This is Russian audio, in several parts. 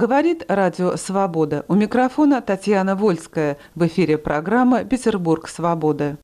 Говорит Радио «Свобода». У микрофона Татьяна Вольская. В эфире программа «Петербург. Свобода».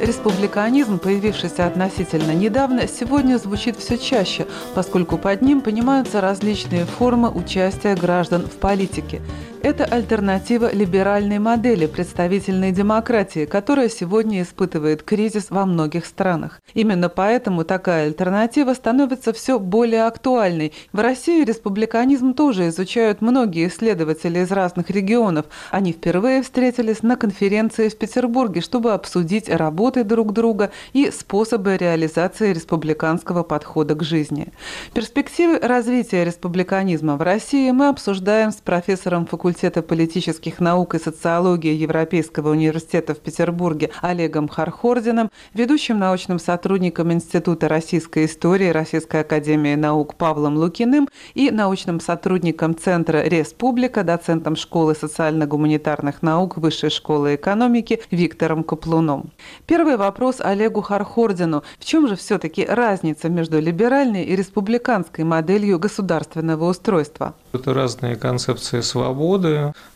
Республиканизм, появившийся относительно недавно, сегодня звучит все чаще, поскольку под ним понимаются различные формы участия граждан в политике. Это альтернатива либеральной модели представительной демократии, которая сегодня испытывает кризис во многих странах. Именно поэтому такая альтернатива становится все более актуальной. В России республиканизм тоже изучают многие исследователи из разных регионов. Они впервые встретились на конференции в Петербурге, чтобы обсудить работы друг друга и способы реализации республиканского подхода к жизни. Перспективы развития республиканизма в России мы обсуждаем с профессором факультета политических наук и социологии Европейского университета в Петербурге Олегом Хархординым, ведущим научным сотрудником Института российской истории Российской академии наук Павлом Лукиным и научным сотрудником Центра Республика, доцентом школы социально-гуманитарных наук Высшей школы экономики Виктором Каплуном. Первый вопрос Олегу Хархордину. В чем же все-таки разница между либеральной и республиканской моделью государственного устройства? Это разные концепции свободы.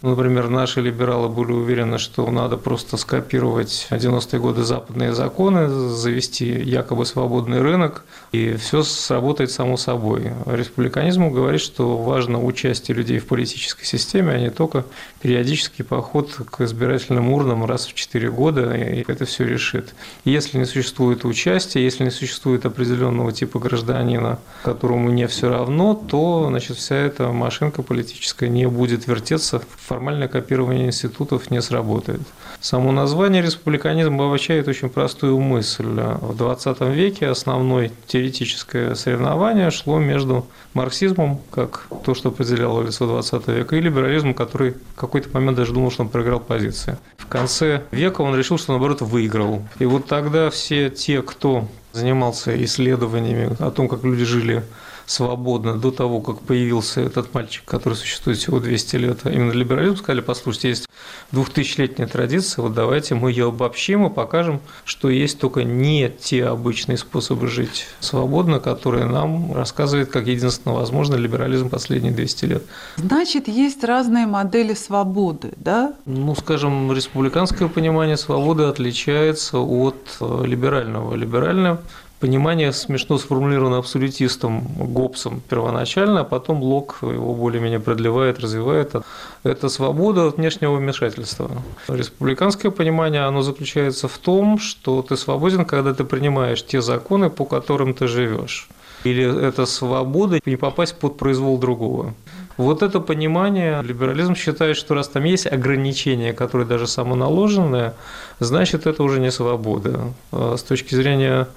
Например, наши либералы были уверены, что надо просто скопировать 90-е годы западные законы, завести якобы свободный рынок, и все сработает само собой. Республиканизм говорит, что важно участие людей в политической системе, а не только периодический поход к избирательным урнам раз в 4 года, и это все решит. Если не существует участия, если не существует определенного типа гражданина, которому не все равно, то значит, вся эта машинка политическая не будет вертеться, формальное копирование институтов не сработает. Само название республиканизм обозначает очень простую мысль. В 20 веке основное теоретическое соревнование шло между марксизмом, как то, что определяло лицо 20 века, и либерализмом, который в какой-то момент даже думал, что он проиграл позиции. В конце века он решил, что наоборот выиграл. И вот тогда все те, кто занимался исследованиями о том, как люди жили свободно до того, как появился этот мальчик, который существует всего 200 лет, именно либерализм, сказали, послушайте, есть двухтысячелетняя традиция, вот давайте мы ее обобщим и покажем, что есть только не те обычные способы жить свободно, которые нам рассказывает, как единственно возможно либерализм последние 200 лет. Значит, есть разные модели свободы, да? Ну, скажем, республиканское понимание свободы отличается от э, либерального. Либеральное понимание смешно сформулировано абсолютистом Гоббсом первоначально, а потом Лок его более-менее продлевает, развивает. Это свобода от внешнего вмешательства. Республиканское понимание, оно заключается в том, что ты свободен, когда ты принимаешь те законы, по которым ты живешь. Или это свобода не попасть под произвол другого. Вот это понимание, либерализм считает, что раз там есть ограничения, которые даже самоналоженные, значит, это уже не свобода. А с точки зрения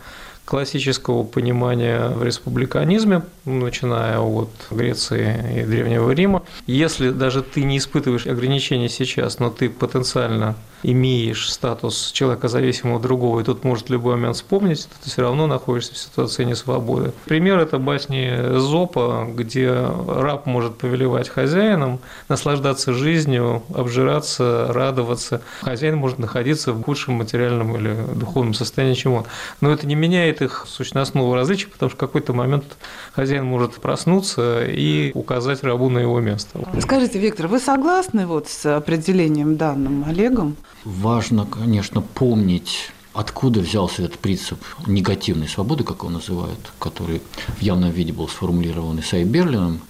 классического понимания в республиканизме, начиная от Греции и Древнего Рима. Если даже ты не испытываешь ограничений сейчас, но ты потенциально имеешь статус человека зависимого другого, и тут может любой момент вспомнить, то ты все равно находишься в ситуации несвободы. Пример – это басни Зопа, где раб может повелевать хозяином, наслаждаться жизнью, обжираться, радоваться. Хозяин может находиться в худшем материальном или духовном состоянии, чем он. Но это не меняет их сущностного различия, потому что в какой-то момент хозяин может проснуться и указать рабу на его место. Скажите, Виктор, вы согласны вот с определением данным Олегом? Важно, конечно, помнить Откуда взялся этот принцип негативной свободы, как его называют, который в явном виде был сформулирован Исаи Берлином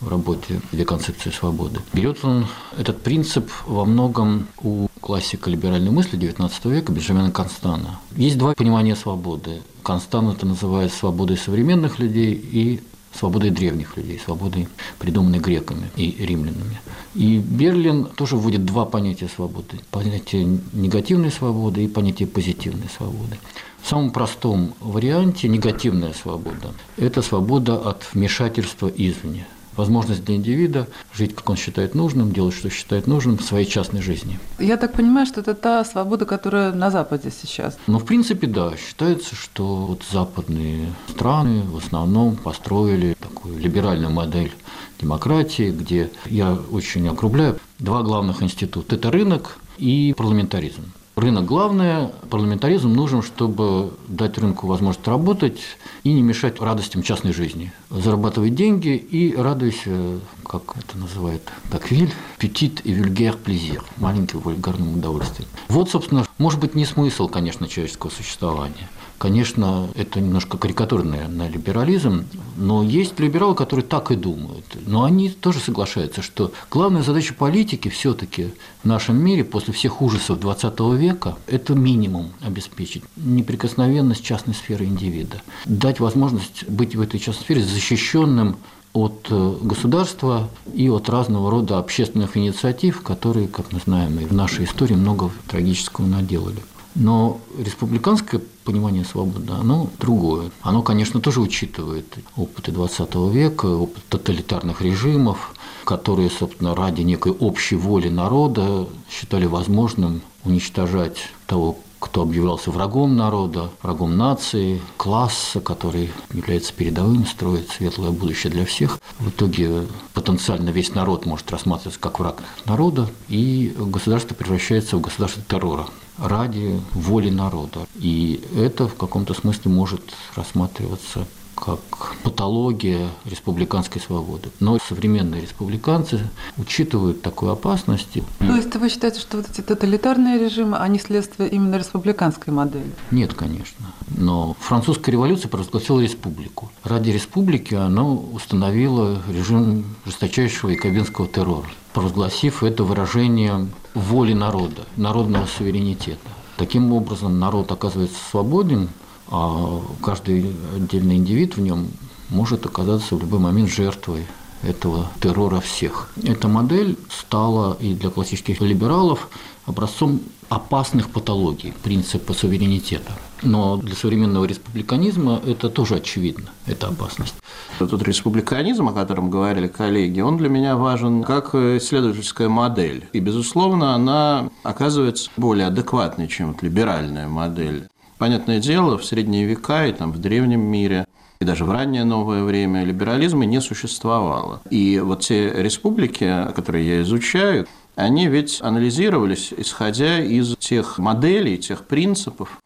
в работе «Две концепции свободы». Берет он этот принцип во многом у классика либеральной мысли XIX века Бенджамина Констана. Есть два понимания свободы. Констан это называет свободой современных людей и свободой древних людей, свободой, придуманной греками и римлянами. И Берлин тоже вводит два понятия свободы. Понятие негативной свободы и понятие позитивной свободы. В самом простом варианте негативная свобода – это свобода от вмешательства извне возможность для индивида жить, как он считает нужным, делать, что считает нужным в своей частной жизни. Я так понимаю, что это та свобода, которая на Западе сейчас. Ну, в принципе, да. Считается, что вот западные страны в основном построили такую либеральную модель демократии, где я очень округляю два главных института – это рынок и парламентаризм. Рынок главное, парламентаризм нужен, чтобы дать рынку возможность работать и не мешать радостям частной жизни. Зарабатывать деньги и радуйся, как это называет Таквиль, petit и vulgaire plaisir, маленьким вульгарным удовольствием. Вот, собственно, может быть, не смысл, конечно, человеческого существования. Конечно, это немножко карикатурный на либерализм, но есть либералы, которые так и думают. Но они тоже соглашаются, что главная задача политики все-таки в нашем мире после всех ужасов 20 века – это минимум обеспечить неприкосновенность частной сферы индивида, дать возможность быть в этой частной сфере защищенным от э, государства и от разного рода общественных инициатив, которые, как мы знаем, и в нашей истории много трагического наделали. Но республиканское понимание свободы, оно другое. Оно, конечно, тоже учитывает опыты 20 века, опыт тоталитарных режимов, которые, собственно, ради некой общей воли народа считали возможным уничтожать того, кто объявлялся врагом народа, врагом нации, класса, который является передовым, строит светлое будущее для всех. В итоге потенциально весь народ может рассматриваться как враг народа, и государство превращается в государство террора ради воли народа. И это в каком-то смысле может рассматриваться как патология республиканской свободы. Но современные республиканцы учитывают такую опасность. То есть вы считаете, что вот эти тоталитарные режимы, они следствие именно республиканской модели? Нет, конечно. Но французская революция провозгласила республику. Ради республики она установила режим жесточайшего якобинского террора провозгласив это выражение воли народа, народного суверенитета. Таким образом, народ оказывается свободен, а каждый отдельный индивид в нем может оказаться в любой момент жертвой этого террора всех. Эта модель стала и для классических либералов образцом опасных патологий принципа суверенитета. Но для современного республиканизма это тоже очевидно, это опасность. Тот республиканизм, о котором говорили коллеги, он для меня важен как исследовательская модель. И, безусловно, она оказывается более адекватной, чем либеральная модель. Понятное дело, в средние века и там в древнем мире и даже в раннее новое время либерализма не существовало. И вот те республики, которые я изучаю, они ведь анализировались, исходя из тех моделей, тех принципов,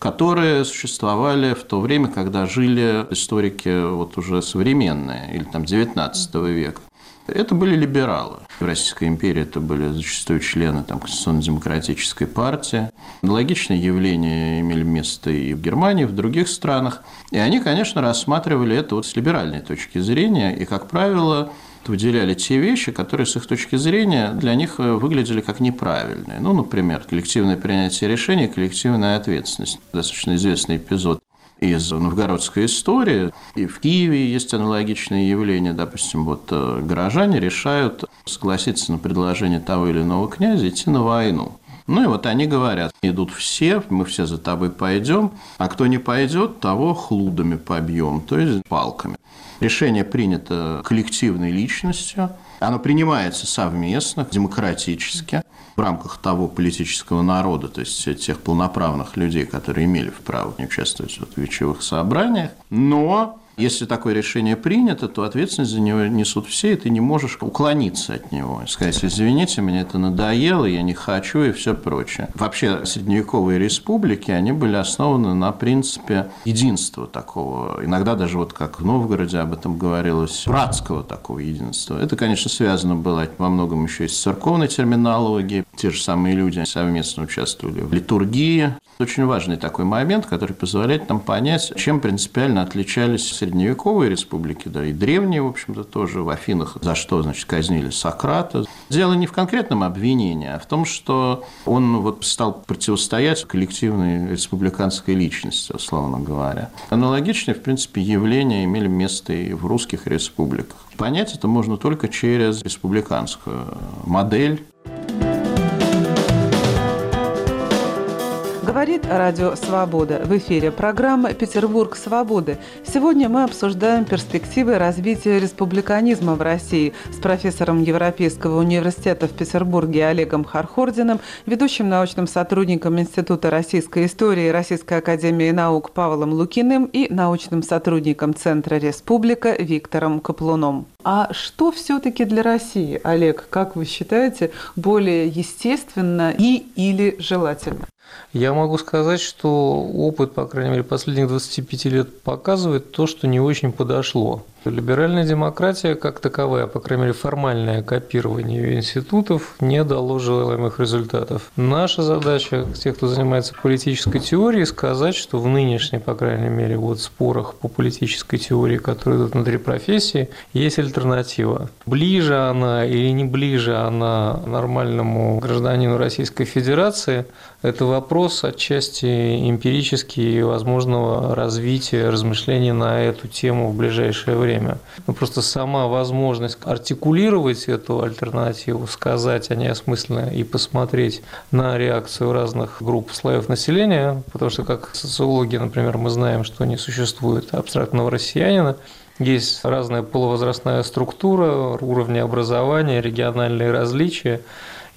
которые существовали в то время, когда жили историки вот уже современные, или там 19 века. Это были либералы. В Российской империи это были зачастую члены там, Конституционно-демократической партии. Аналогичные явления имели место и в Германии, и в других странах. И они, конечно, рассматривали это вот с либеральной точки зрения. И, как правило, выделяли те вещи, которые с их точки зрения для них э, выглядели как неправильные. Ну, например, коллективное принятие решений, коллективная ответственность. Достаточно известный эпизод из новгородской истории. И в Киеве есть аналогичные явления. Допустим, вот э, горожане решают согласиться на предложение того или иного князя идти на войну. Ну и вот они говорят, идут все, мы все за тобой пойдем, а кто не пойдет, того хлудами побьем, то есть палками. Решение принято коллективной личностью, оно принимается совместно, демократически, в рамках того политического народа, то есть тех полноправных людей, которые имели право участвовать в вечевых собраниях, но если такое решение принято, то ответственность за него несут все, и ты не можешь уклониться от него. Сказать, извините, мне это надоело, я не хочу и все прочее. Вообще, средневековые республики, они были основаны на принципе единства такого. Иногда даже вот как в Новгороде об этом говорилось, братского такого единства. Это, конечно, связано было во многом еще и с церковной терминологией. Те же самые люди совместно участвовали в литургии. Очень важный такой момент, который позволяет нам понять, чем принципиально отличались средневековые республики, да и древние, в общем-то, тоже в Афинах, за что, значит, казнили Сократа. Дело не в конкретном обвинении, а в том, что он вот стал противостоять коллективной республиканской личности, условно говоря. Аналогичные, в принципе, явления имели место и в русских республиках. Понять это можно только через республиканскую модель Говорит Радио Свобода. В эфире программа «Петербург свободы». Сегодня мы обсуждаем перспективы развития республиканизма в России с профессором Европейского университета в Петербурге Олегом Хархординым, ведущим научным сотрудником Института российской истории Российской академии наук Павлом Лукиным и научным сотрудником Центра «Республика» Виктором Каплуном. А что все-таки для России, Олег, как вы считаете, более естественно и или желательно? Я могу сказать, что опыт, по крайней мере, последних 25 лет показывает то, что не очень подошло. Либеральная демократия как таковая, по крайней мере формальное копирование ее институтов, не дало желаемых результатов. Наша задача, тех, кто занимается политической теорией, сказать, что в нынешней, по крайней мере, вот спорах по политической теории, которые идут внутри профессии, есть альтернатива. Ближе она или не ближе она нормальному гражданину Российской Федерации, это вопрос отчасти эмпирический и возможного развития размышлений на эту тему в ближайшее время время. Ну, просто сама возможность артикулировать эту альтернативу, сказать о ней осмысленно и посмотреть на реакцию разных групп слоев населения, потому что как социологи, например, мы знаем, что не существует абстрактного россиянина, есть разная полувозрастная структура, уровни образования, региональные различия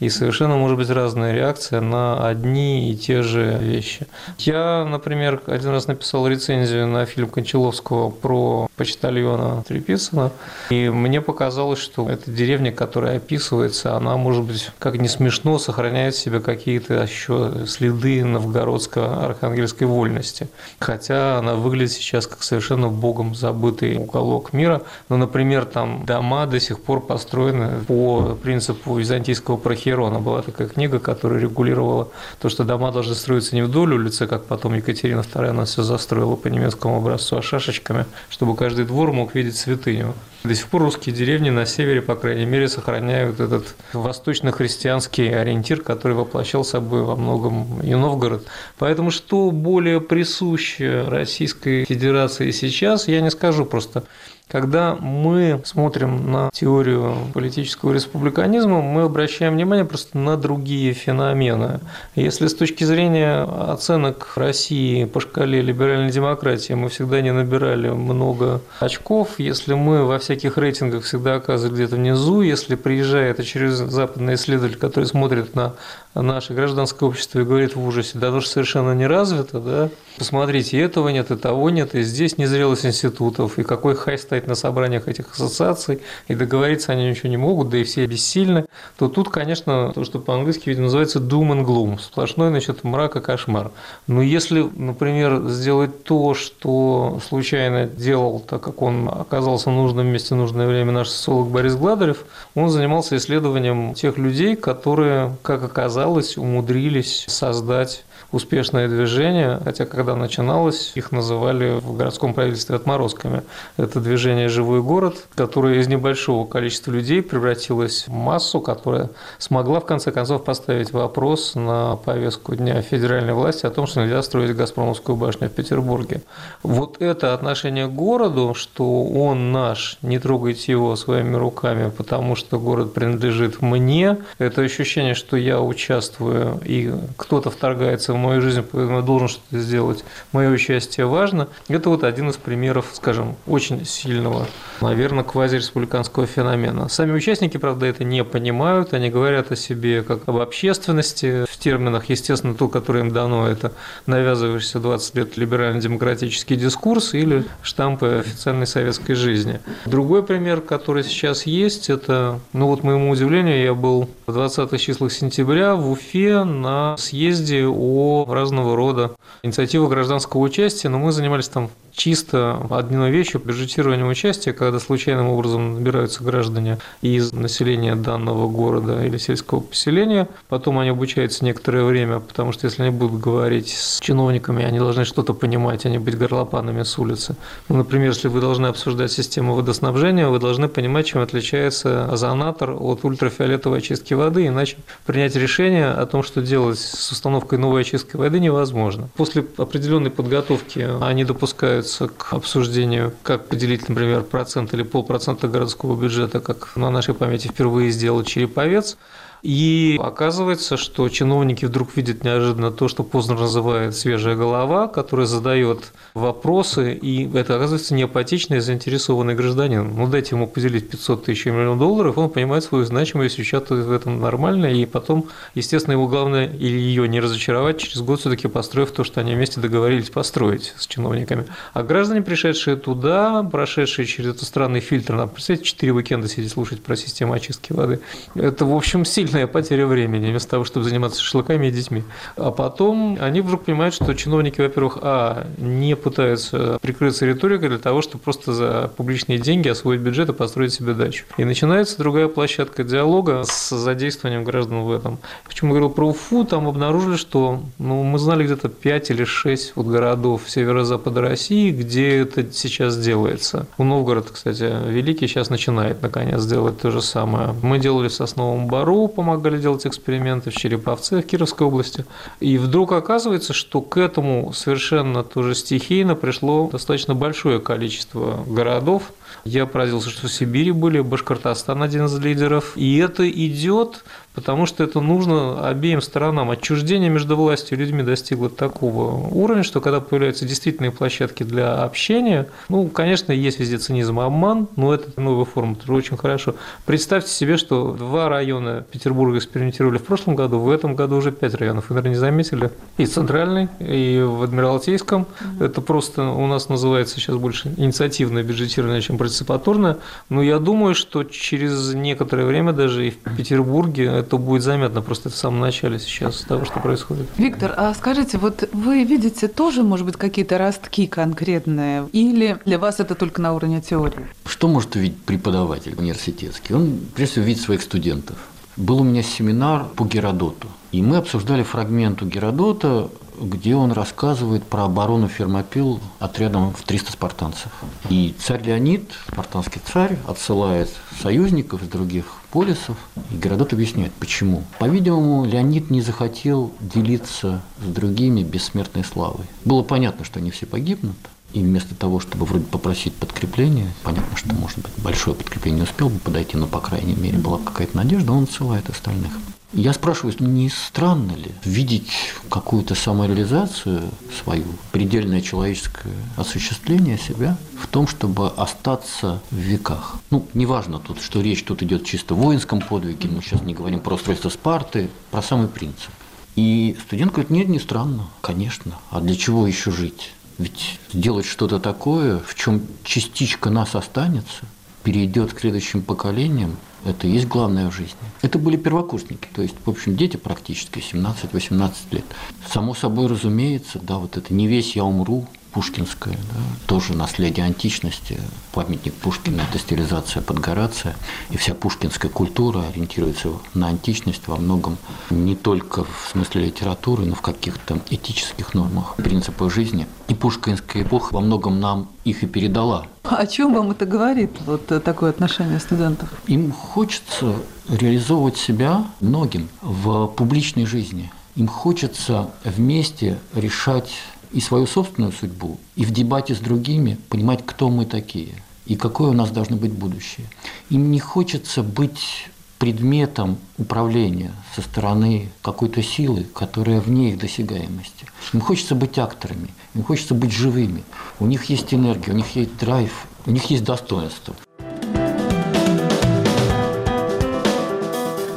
и совершенно может быть разная реакция на одни и те же вещи. Я, например, один раз написал рецензию на фильм Кончаловского про почтальона Трепицына, и мне показалось, что эта деревня, которая описывается, она, может быть, как не смешно, сохраняет в себе какие-то еще следы новгородско-архангельской вольности. Хотя она выглядит сейчас как совершенно богом забытый уголок мира. Но, например, там дома до сих пор построены по принципу византийского прохи Херона была такая книга, которая регулировала то, что дома должны строиться не вдоль улицы, как потом Екатерина II она все застроила по немецкому образцу, а шашечками, чтобы каждый двор мог видеть святыню. До сих пор русские деревни на севере, по крайней мере, сохраняют этот восточно-христианский ориентир, который воплощал собой во многом и Новгород. Поэтому что более присуще Российской Федерации сейчас, я не скажу просто. Когда мы смотрим на теорию политического республиканизма, мы обращаем внимание просто на другие феномены. Если с точки зрения оценок России по шкале либеральной демократии мы всегда не набирали много очков, если мы во всяких рейтингах всегда оказывались где-то внизу, если приезжает очередной западный исследователь, который смотрит на наше гражданское общество и говорит в ужасе, да оно же совершенно не развито, да, посмотрите, и этого нет, и того нет, и здесь незрелость институтов, и какой хай стоит на собраниях этих ассоциаций, и договориться они ничего не могут, да и все бессильны, то тут, конечно, то, что по-английски, видимо, называется doom and gloom, сплошной, значит, мрак и кошмар. Но если, например, сделать то, что случайно делал, так как он оказался в нужном месте в нужное время наш социолог Борис Гладарев, он занимался исследованием тех людей, которые, как оказалось, умудрились создать успешное движение, хотя когда начиналось, их называли в городском правительстве отморозками. Это движение «Живой город», которое из небольшого количества людей превратилось в массу, которая смогла в конце концов поставить вопрос на повестку дня федеральной власти о том, что нельзя строить «Газпромовскую башню» в Петербурге. Вот это отношение к городу, что он наш, не трогайте его своими руками, потому что город принадлежит мне, это ощущение, что я участвую и кто-то вторгается в мою жизнь, поэтому я должен что-то сделать, мое участие важно. Это вот один из примеров, скажем, очень сильного, наверное, квазиреспубликанского феномена. Сами участники, правда, это не понимают, они говорят о себе как об общественности, терминах, естественно, то, которое им дано, это навязывающийся 20 лет либерально-демократический дискурс или штампы официальной советской жизни. Другой пример, который сейчас есть, это, ну вот моему удивлению, я был в 20 числах сентября в Уфе на съезде о разного рода инициативы гражданского участия, но мы занимались там чисто одной вещью бюджетированием участия, когда случайным образом набираются граждане из населения данного города или сельского поселения, потом они обучаются некоторое время, потому что если они будут говорить с чиновниками, они должны что-то понимать, а не быть горлопанами с улицы. Ну, например, если вы должны обсуждать систему водоснабжения, вы должны понимать, чем отличается озонатор от ультрафиолетовой очистки воды, иначе принять решение о том, что делать с установкой новой очистки воды невозможно. После определенной подготовки они допускают подвергаются к обсуждению, как поделить, например, процент или полпроцента городского бюджета, как на нашей памяти впервые сделал Череповец. И оказывается, что чиновники вдруг видят неожиданно то, что Познер называет свежая голова, которая задает вопросы, и это оказывается не апатичный, а заинтересованный гражданин. Ну, дайте ему поделить 500 тысяч миллионов долларов, он понимает свою значимость, участвует в этом нормально, и потом, естественно, его главное или ее не разочаровать, через год все-таки построив то, что они вместе договорились построить с чиновниками. А граждане, пришедшие туда, прошедшие через этот странный фильтр, нам, представьте, 4 уикенда сидеть слушать про систему очистки воды, это, в общем, сильная потеря времени, вместо того, чтобы заниматься шашлыками и детьми. А потом они вдруг понимают, что чиновники, во-первых, а, не пытаются прикрыться риторикой для того, чтобы просто за публичные деньги освоить бюджет и построить себе дачу. И начинается другая площадка диалога с задействованием граждан в этом. Почему я говорил про Уфу, там обнаружили, что ну, мы знали где-то 5 или 6 вот городов северо-запада России, где это сейчас делается. У Новгорода, кстати, Великий сейчас начинает наконец делать то же самое. Мы делали в Сосновом Бару, помогали делать эксперименты в Череповце, в Кировской области. И вдруг оказывается, что к этому совершенно тоже стихийно пришло достаточно большое количество городов, я поразился, что в Сибири были, Башкортостан один из лидеров. И это идет потому что это нужно обеим сторонам. Отчуждение между властью и людьми достигло такого уровня, что когда появляются действительные площадки для общения, ну, конечно, есть везде цинизм и обман, но это новая форма, это очень хорошо. Представьте себе, что два района Петербурга экспериментировали в прошлом году, в этом году уже пять районов. Вы, наверное, не заметили? И центральный, и в Адмиралтейском. Это просто у нас называется сейчас больше инициативное бюджетирование, чем парticipаторное. Но я думаю, что через некоторое время даже и в Петербурге это будет заметно просто в самом начале сейчас того, что происходит. Виктор, а скажите, вот вы видите тоже, может быть, какие-то ростки конкретные, или для вас это только на уровне теории? Что может увидеть преподаватель университетский? Он, прежде всего, видит своих студентов. Был у меня семинар по Геродоту, и мы обсуждали фрагмент у Геродота где он рассказывает про оборону Фермопил отрядом в 300 спартанцев. И царь Леонид, спартанский царь, отсылает союзников из других полисов, и Геродот объясняет, почему. По-видимому, Леонид не захотел делиться с другими бессмертной славой. Было понятно, что они все погибнут, и вместо того, чтобы вроде попросить подкрепление, понятно, что, может быть, большое подкрепление успел бы подойти, но, по крайней мере, была какая-то надежда, он отсылает остальных. Я спрашиваю, не странно ли видеть какую-то самореализацию свою, предельное человеческое осуществление себя в том, чтобы остаться в веках? Ну, неважно тут, что речь тут идет чисто о воинском подвиге, мы сейчас не говорим про устройство Спарты, про самый принцип. И студент говорит, нет, не странно, конечно. А для чего еще жить? Ведь сделать что-то такое, в чем частичка нас останется, перейдет к следующим поколениям, это и есть главное в жизни. Это были первокурсники, то есть, в общем, дети практически 17-18 лет. Само собой разумеется, да, вот это «не весь я умру», Пушкинская, да, тоже наследие античности, памятник Пушкина – это стилизация под Горация, и вся пушкинская культура ориентируется на античность во многом не только в смысле литературы, но в каких-то этических нормах, принципах жизни. И пушкинская эпоха во многом нам их и передала. О чем вам это говорит, вот такое отношение студентов? Им хочется реализовывать себя многим в публичной жизни. Им хочется вместе решать и свою собственную судьбу, и в дебате с другими понимать, кто мы такие и какое у нас должно быть будущее. Им не хочется быть предметом управления со стороны какой-то силы, которая вне их досягаемости. Им хочется быть акторами, им хочется быть живыми. У них есть энергия, у них есть драйв, у них есть достоинство.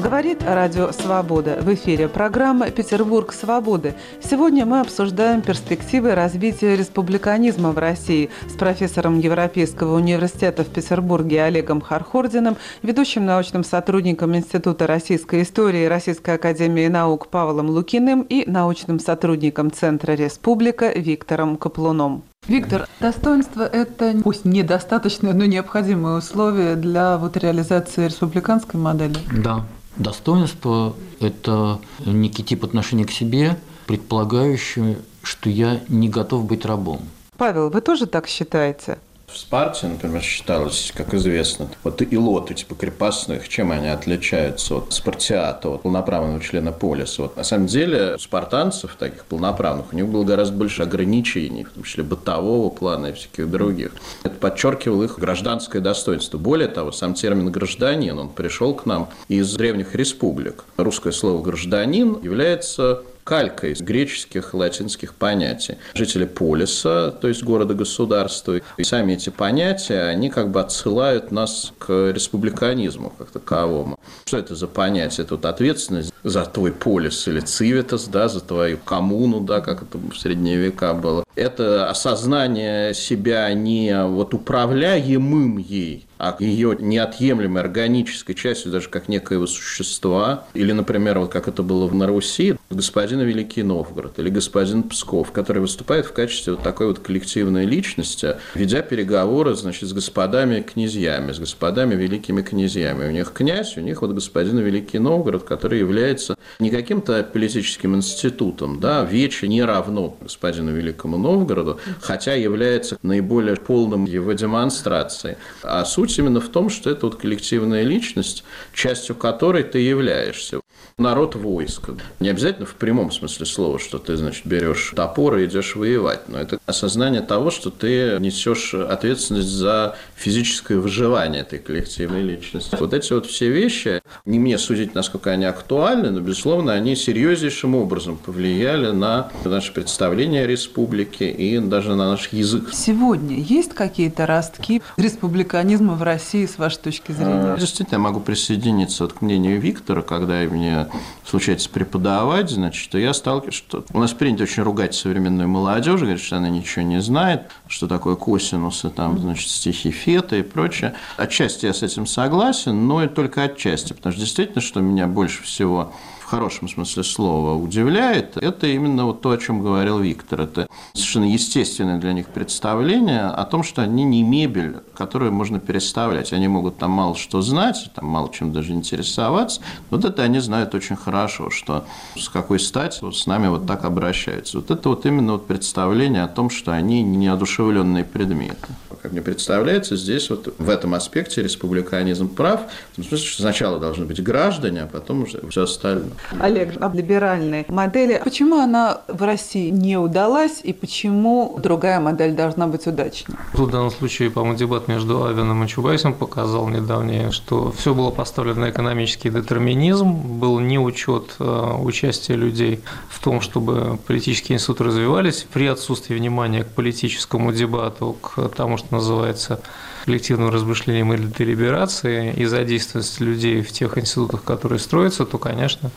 Говорит Радио Свобода. В эфире программа «Петербург свободы». Сегодня мы обсуждаем перспективы развития республиканизма в России с профессором Европейского университета в Петербурге Олегом Хархординым, ведущим научным сотрудником Института российской истории Российской академии наук Павлом Лукиным и научным сотрудником Центра «Республика» Виктором Каплуном. Виктор, достоинство – это пусть недостаточное, но необходимое условие для вот реализации республиканской модели? Да, Достоинство – это некий тип отношения к себе, предполагающий, что я не готов быть рабом. Павел, вы тоже так считаете? В Спарте, например, считалось, как известно, вот илоты типа крепостных, чем они отличаются от спартиата, от полноправного члена полиса? Вот на самом деле спартанцев, таких полноправных, у них было гораздо больше ограничений, в том числе бытового плана и всяких других. Это подчеркивало их гражданское достоинство. Более того, сам термин «гражданин», он пришел к нам из древних республик. Русское слово «гражданин» является калькой из греческих и латинских понятий. Жители полиса, то есть города-государства, и сами эти понятия, они как бы отсылают нас к республиканизму как таковому. Что это за понятие? Это вот ответственность за твой полис или цивитас, да, за твою коммуну, да, как это в средние века было. Это осознание себя не вот управляемым ей, а ее неотъемлемой органической частью, даже как некоего существа. Или, например, вот как это было на Руси, господин Великий Новгород или господин Псков, который выступает в качестве вот такой вот коллективной личности, ведя переговоры, значит, с господами князьями, с господами великими князьями. У них князь, у них вот господин Великий Новгород, который является не каким-то политическим институтом, да, Вече не равно господину Великому Новгороду, хотя является наиболее полным его демонстрацией. А суть суть именно в том, что это вот коллективная личность, частью которой ты являешься. Народ войска. Не обязательно в прямом смысле слова, что ты, значит, берешь топор и идешь воевать, но это осознание того, что ты несешь ответственность за физическое выживание этой коллективной личности. Вот эти вот все вещи, не мне судить, насколько они актуальны, но, безусловно, они серьезнейшим образом повлияли на наше представление о республике и даже на наш язык. Сегодня есть какие-то ростки республиканизма в России, с вашей точки зрения? А, действительно, я могу присоединиться вот к мнению Виктора, когда мне случается преподавать, значит, что я сталкиваюсь, что у нас принято очень ругать современную молодежь, говорит, что она ничего не знает, что такое косинусы, там, значит, стихи Фета и прочее. Отчасти я с этим согласен, но и только отчасти, потому что действительно, что меня больше всего в хорошем смысле слова удивляет, это именно вот то, о чем говорил Виктор. Это совершенно естественное для них представление о том, что они не мебель, которую можно переставлять. Они могут там мало что знать, там мало чем даже интересоваться. Вот это они знают очень хорошо, что с какой стати вот с нами вот так обращаются. Вот это вот именно вот представление о том, что они неодушевленные предметы. Как мне представляется, здесь вот в этом аспекте республиканизм прав, в смысле, что сначала должны быть граждане, а потом уже все остальное. Олег, об либеральной модели. Почему она в России не удалась и почему другая модель должна быть удачнее? В данном случае, по-моему, дебат между Авином и Чубайсом показал недавнее, что все было поставлено на экономический детерминизм, был не учет э, участия людей в том, чтобы политические институты развивались при отсутствии внимания к политическому дебату, к тому, что называется коллективным размышлением или делиберации и задействованность людей в тех институтах, которые строятся, то, конечно,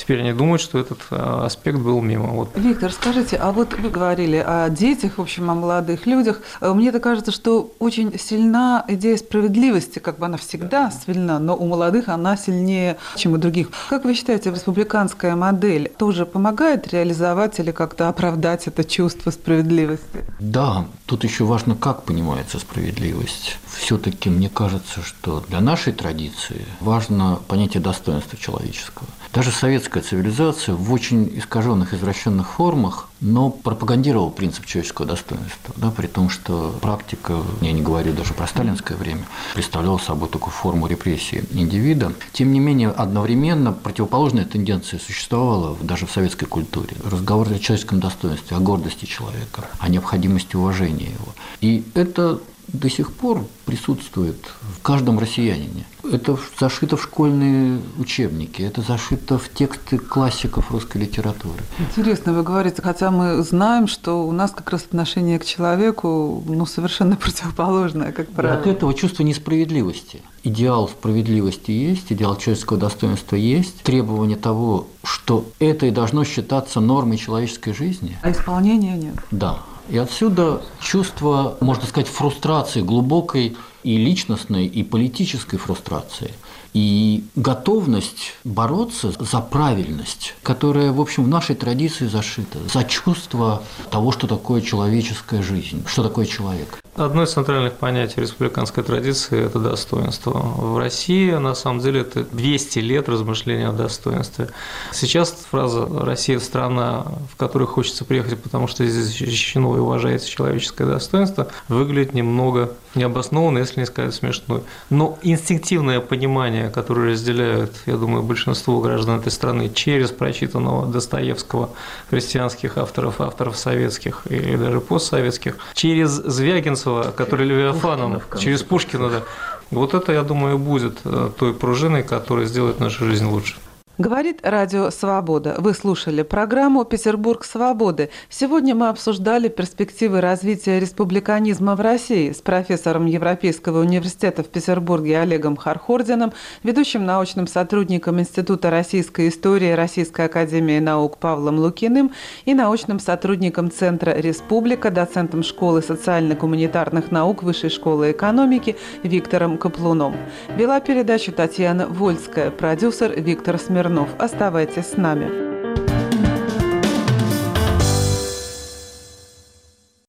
теперь они думают, что этот а, аспект был мимо. Вот. Виктор, скажите, а вот вы говорили о детях, в общем, о молодых людях. Э, мне так кажется, что очень сильна идея справедливости, как бы она всегда сильна, но у молодых она сильнее, чем у других. Как вы считаете, республиканская модель тоже помогает реализовать или как-то оправдать это чувство справедливости? Да, тут еще важно, как понимается справедливость все-таки мне кажется, что для нашей традиции важно понятие достоинства человеческого. Даже советская цивилизация в очень искаженных, извращенных формах, но пропагандировала принцип человеческого достоинства, да, при том, что практика, я не говорю даже про сталинское время, представляла собой такую форму репрессии индивида. Тем не менее, одновременно противоположная тенденция существовала даже в советской культуре. Разговор о человеческом достоинстве, о гордости человека, о необходимости уважения его. И это до сих пор присутствует в каждом россиянине. Это зашито в школьные учебники, это зашито в тексты классиков русской литературы. Интересно, вы говорите, хотя мы знаем, что у нас как раз отношение к человеку ну, совершенно противоположное, как правило. От этого чувство несправедливости. Идеал справедливости есть, идеал человеческого достоинства есть, требование того, что это и должно считаться нормой человеческой жизни. А исполнения нет. Да, и отсюда чувство, можно сказать, фрустрации глубокой и личностной, и политической фрустрации. И готовность бороться за правильность, которая, в общем, в нашей традиции зашита, за чувство того, что такое человеческая жизнь, что такое человек. Одно из центральных понятий республиканской традиции – это достоинство. В России, на самом деле, это 200 лет размышления о достоинстве. Сейчас фраза «Россия – страна, в которую хочется приехать, потому что здесь защищено и уважается человеческое достоинство» выглядит немного необоснованно, если не сказать смешной. Но инстинктивное понимание, которое разделяют, я думаю, большинство граждан этой страны через прочитанного Достоевского, христианских авторов, авторов советских и даже постсоветских, через Звягинцева, который Левиафаном, через Пушкина, да. Вот это, я думаю, будет э, той пружиной, которая сделает нашу жизнь лучше. Говорит Радио Свобода. Вы слушали программу «Петербург свободы». Сегодня мы обсуждали перспективы развития республиканизма в России с профессором Европейского университета в Петербурге Олегом Хархордином, ведущим научным сотрудником Института российской истории Российской академии наук Павлом Лукиным и научным сотрудником Центра «Республика», доцентом школы социально-гуманитарных наук Высшей школы экономики Виктором Каплуном. Вела передачу Татьяна Вольская, продюсер Виктор Смирнов. Оставайтесь с нами.